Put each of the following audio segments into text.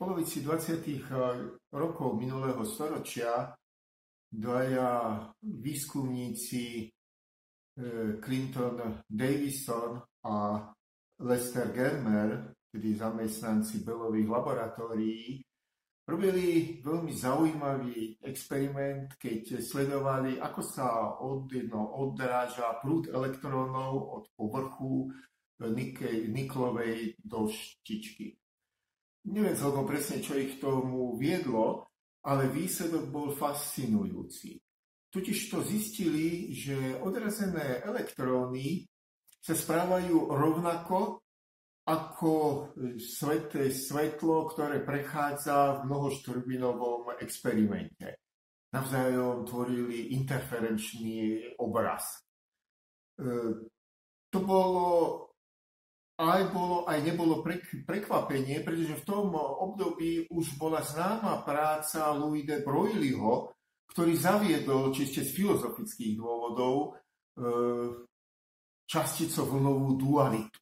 polovici 20. Eh, rokov minulého storočia dvaja výskumníci eh, Clinton Davison a Lester Germer, tedy zamestnanci Bellových laboratórií, robili veľmi zaujímavý experiment, keď sledovali, ako sa od, no, odráža prúd elektrónov od povrchu niklovej doštičky. Neviem celkom presne, čo ich tomu viedlo, ale výsledok bol fascinujúci. Totiž to zistili, že odrazené elektróny sa správajú rovnako ako sveté svetlo, ktoré prechádza v mnohoštrbinovom experimente. Navzájom tvorili interferenčný obraz. E, to bolo aj bolo, aj nebolo prekvapenie, pretože v tom období už bola známa práca Louis de Broglieho, ktorý zaviedol čiste z filozofických dôvodov e, časticovlnovú dualitu.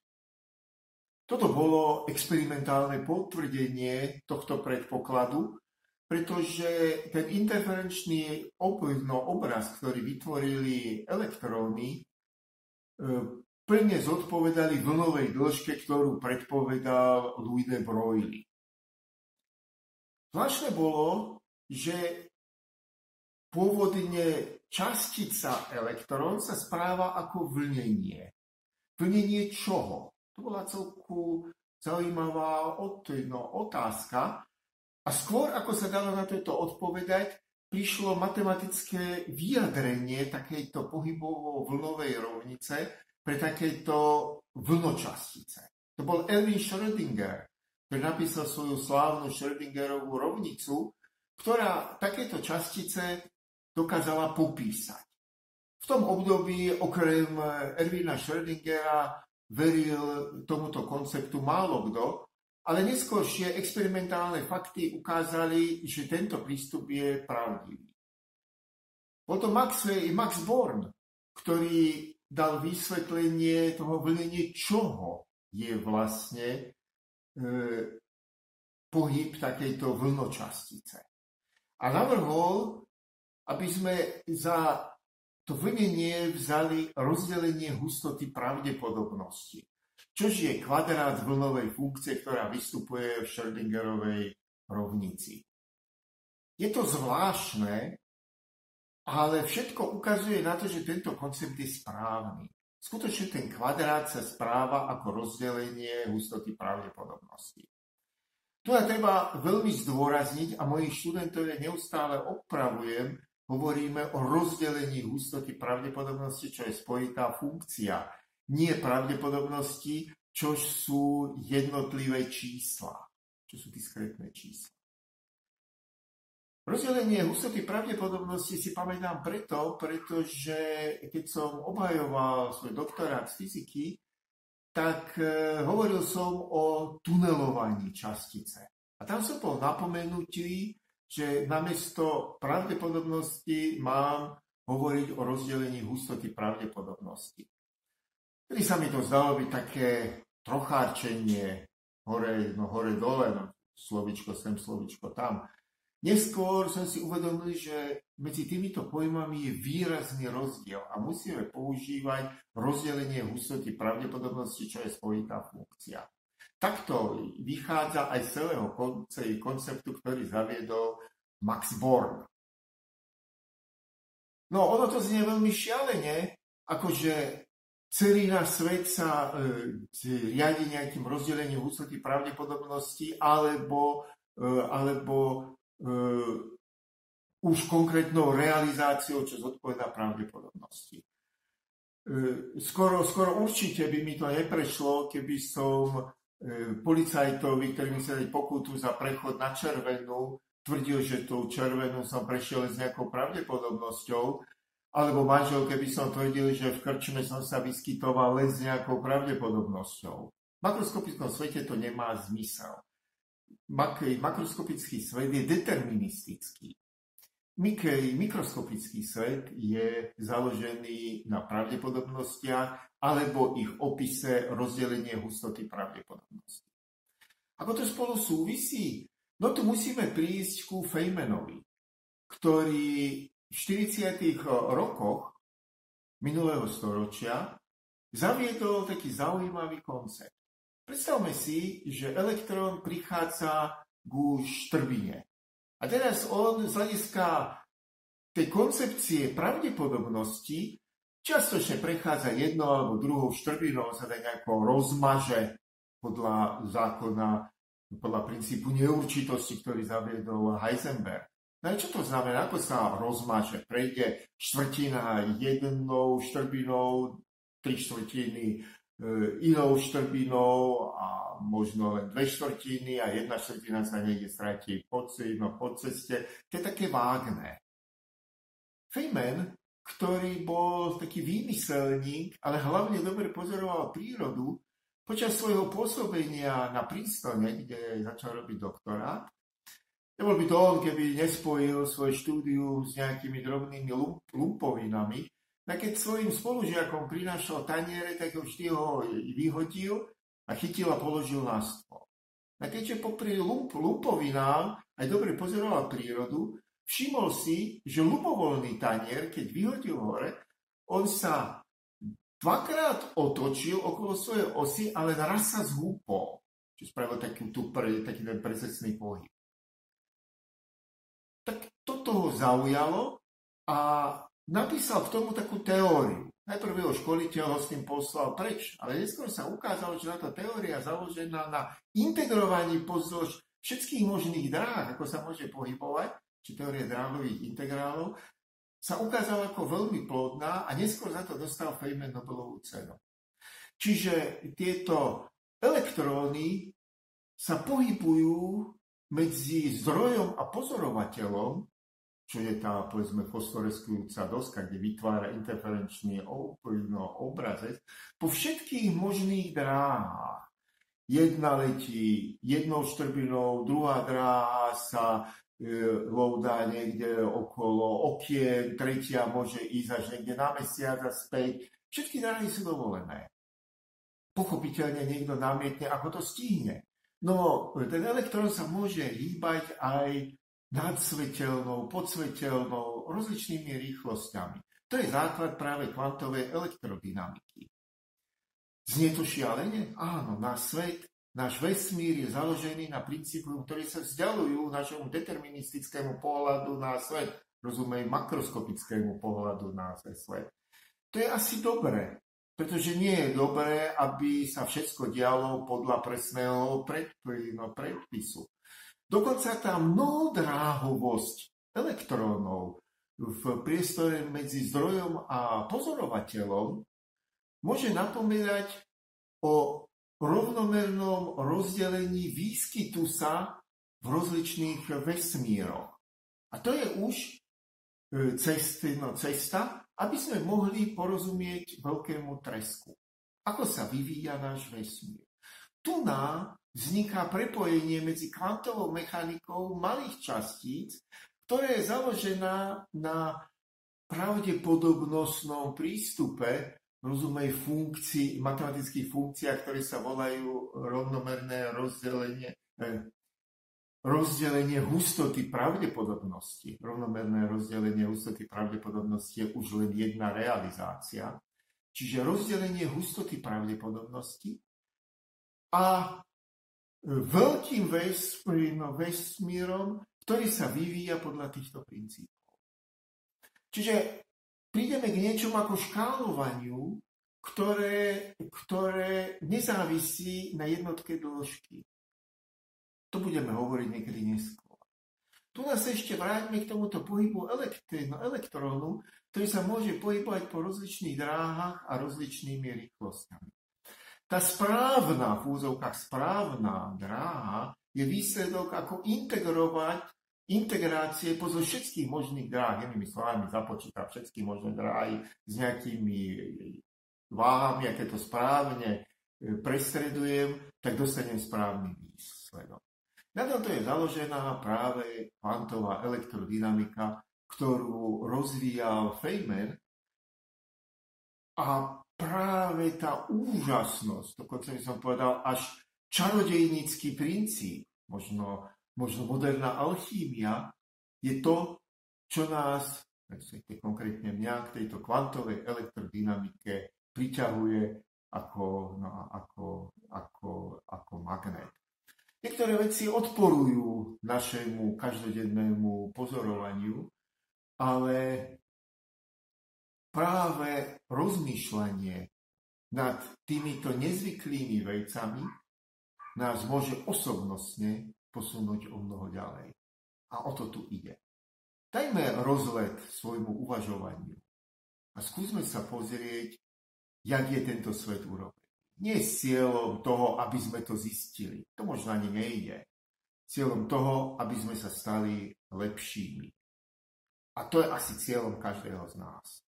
Toto bolo experimentálne potvrdenie tohto predpokladu, pretože ten interferenčný obraz, ktorý vytvorili elektróny, e, plne zodpovedali vlnovej dĺžke, ktorú predpovedal Louis de Broglie. Zvláštne bolo, že pôvodne častica elektrón sa správa ako vlnenie. Vlnenie čoho? To bola celku zaujímavá no, otázka. A skôr, ako sa dalo na toto odpovedať, prišlo matematické vyjadrenie takejto pohybovo-vlnovej rovnice, pre takéto vlnočastice. To bol Erwin Schrödinger, ktorý napísal svoju slávnu Schrödingerovú rovnicu, ktorá takéto častice dokázala popísať. V tom období okrem Erwina Schrödingera veril tomuto konceptu málo kto, ale neskôršie experimentálne fakty ukázali, že tento prístup je pravdivý. Potom Max, Max Born, ktorý dal vysvetlenie toho vlnenie, čoho je vlastne e, pohyb takejto vlnočastice. A navrhol, aby sme za to vlnenie vzali rozdelenie hustoty pravdepodobnosti, čož je kvadrát vlnovej funkcie, ktorá vystupuje v Schrödingerovej rovnici. Je to zvláštne, ale všetko ukazuje na to, že tento koncept je správny. Skutočne ten kvadrát sa správa ako rozdelenie hustoty pravdepodobnosti. Tu ja treba veľmi zdôrazniť a mojich študentov neustále opravujem, hovoríme o rozdelení hustoty pravdepodobnosti, čo je spojitá funkcia. Nie pravdepodobnosti, čo sú jednotlivé čísla, čo sú diskrétne čísla. Rozdelenie hustoty pravdepodobnosti si pamätám preto, pretože keď som obhajoval svoj doktorát z fyziky, tak e, hovoril som o tunelovaní častice. A tam som bol napomenutý, že namiesto pravdepodobnosti mám hovoriť o rozdelení hustoty pravdepodobnosti. Vtedy sa mi to zdalo byť také trochárčenie hore, no hore dole, no, slovičko sem, slovičko tam. Neskôr som si uvedomil, že medzi týmito pojmami je výrazný rozdiel a musíme používať rozdelenie hustoty pravdepodobnosti, čo je spojitá funkcia. Takto vychádza aj z celého konceptu, ktorý zaviedol Max Born. No, ono to znie veľmi šialene, akože celý náš svet sa e, riadi nejakým rozdelením hustoty pravdepodobnosti alebo, e, alebo už konkrétnou realizáciou, čo zodpovedá pravdepodobnosti. Uh, skoro, skoro určite by mi to neprešlo, keby som uh, policajtovi, ktorý mi sa pokutu za prechod na červenú, tvrdil, že tú červenú som prešiel s nejakou pravdepodobnosťou, alebo manželke by som tvrdil, že v krčme som sa vyskytoval len s nejakou pravdepodobnosťou. V makroskopickom svete to nemá zmysel makroskopický svet je deterministický. Mikroskopický svet je založený na pravdepodobnostiach alebo ich opise rozdelenie hustoty pravdepodobnosti. Ako to spolu súvisí? No tu musíme prísť ku Feynmanovi, ktorý v 40. rokoch minulého storočia zaviedol taký zaujímavý koncept. Predstavme si, že elektrón prichádza ku štrbine. A teraz on z hľadiska tej koncepcie pravdepodobnosti častočne prechádza jednou alebo druhou štrbinou, sa tak nejako rozmaže podľa zákona, podľa princípu neurčitosti, ktorý zaviedol Heisenberg. No čo to znamená? Ako sa rozmaže? Prejde štvrtina jednou štrbinou, tri štvrtiny inou štrbinou a možno len dve štvrtiny a jedna štvrtina sa niekde stratí po, no, po ceste. To je také vágné. Feynman, ktorý bol taký výmyselník, ale hlavne dobre pozoroval prírodu, počas svojho pôsobenia na Princetone, kde začal robiť doktorát, nebol by to on, keby nespojil svoje štúdiu s nejakými drobnými lumpovinami, a keď svojim spolužiakom prinášal taniere, tak ho vždy ho vyhodil a chytil a položil na stôl. A keďže popri lump, lumpovinám aj dobre pozoroval prírodu, všimol si, že ľubovoľný tanier, keď vyhodil hore, on sa dvakrát otočil okolo svojej osy, ale naraz sa zhúpol, čo spravil taký, tú, taký ten presecný pohyb. Tak toto ho zaujalo a napísal k tomu takú teóriu. Najprv jeho školiteľ ho s tým poslal preč, ale neskôr sa ukázalo, že táto teória založená na integrovaní pozdĺž všetkých možných dráh, ako sa môže pohybovať, či teórie dráhových integrálov, sa ukázala ako veľmi plodná a neskôr za to dostal Feynman Nobelovú cenu. Čiže tieto elektróny sa pohybujú medzi zdrojom a pozorovateľom, čo je tá, povedzme, fosforeskujúca doska, kde vytvára interferenčný no, obrazec, po všetkých možných dráhach. Jedna letí jednou štrbinou, druhá dráha sa louda niekde okolo okien, tretia môže ísť až niekde na mesiac a späť. Všetky dráhy sú dovolené. Pochopiteľne niekto namietne, ako to stihne. No, ten elektrón sa môže hýbať aj nadsvetelnou, podsvetelnou, rozličnými rýchlosťami. To je základ práve kvantovej elektrodynamiky. Znie to šialene? Áno, na svet Náš vesmír je založený na princípu, ktoré sa vzdialujú našemu deterministickému pohľadu na svet, rozumej makroskopickému pohľadu na svet. To je asi dobré, pretože nie je dobré, aby sa všetko dialo podľa presného no, predpisu. Dokonca tá mnohodráhovosť elektrónov v priestore medzi zdrojom a pozorovateľom môže napomínať o rovnomernom rozdelení výskytu sa v rozličných vesmíroch. A to je už e, cesty, no, cesta, aby sme mohli porozumieť veľkému tresku. Ako sa vyvíja náš vesmír. Tu nám vzniká prepojenie medzi kvantovou mechanikou malých častíc, ktorá je založená na pravdepodobnostnom prístupe rozumej funkcií, matematických funkciách, ktoré sa volajú rovnomerné rozdelenie, eh, rozdelenie hustoty pravdepodobnosti. Rovnomerné rozdelenie hustoty pravdepodobnosti je už len jedna realizácia. Čiže rozdelenie hustoty pravdepodobnosti a veľkým vesmírom, ktorý sa vyvíja podľa týchto princípov. Čiže prídeme k niečomu ako škálovaniu, ktoré, ktoré nezávisí na jednotke dĺžky. To budeme hovoriť niekedy neskôr. Tu nás ešte vráťme k tomuto pohybu elektrínu, elektrónu, ktorý sa môže pohybovať po rozličných dráhach a rozličnými rýchlosťami. Tá správna, v úzovkách správna dráha je výsledok, ako integrovať integrácie pozor všetkých možných dráh, inými slovami započíta všetky možné dráhy s nejakými váhami, aké to správne e, prestredujem, tak dostanem správny výsledok. Na tomto je založená práve kvantová elektrodynamika, ktorú rozvíjal Feynman a práve tá úžasnosť, dokonca by som povedal až čarodejnícky princíp, možno možno moderná alchímia je to, čo nás, konkrétne mňa, k tejto kvantovej elektrodynamike priťahuje ako, no, ako, ako, ako magnet. Niektoré veci odporujú našemu každodennému pozorovaniu, ale práve rozmýšľanie nad týmito nezvyklými vecami nás môže osobnostne posunúť o mnoho ďalej. A o to tu ide. Dajme rozlet svojmu uvažovaniu a skúsme sa pozrieť, jak je tento svet urobený. Nie s cieľom toho, aby sme to zistili. To možno ani nejde. Cieľom toho, aby sme sa stali lepšími. A to je asi cieľom každého z nás.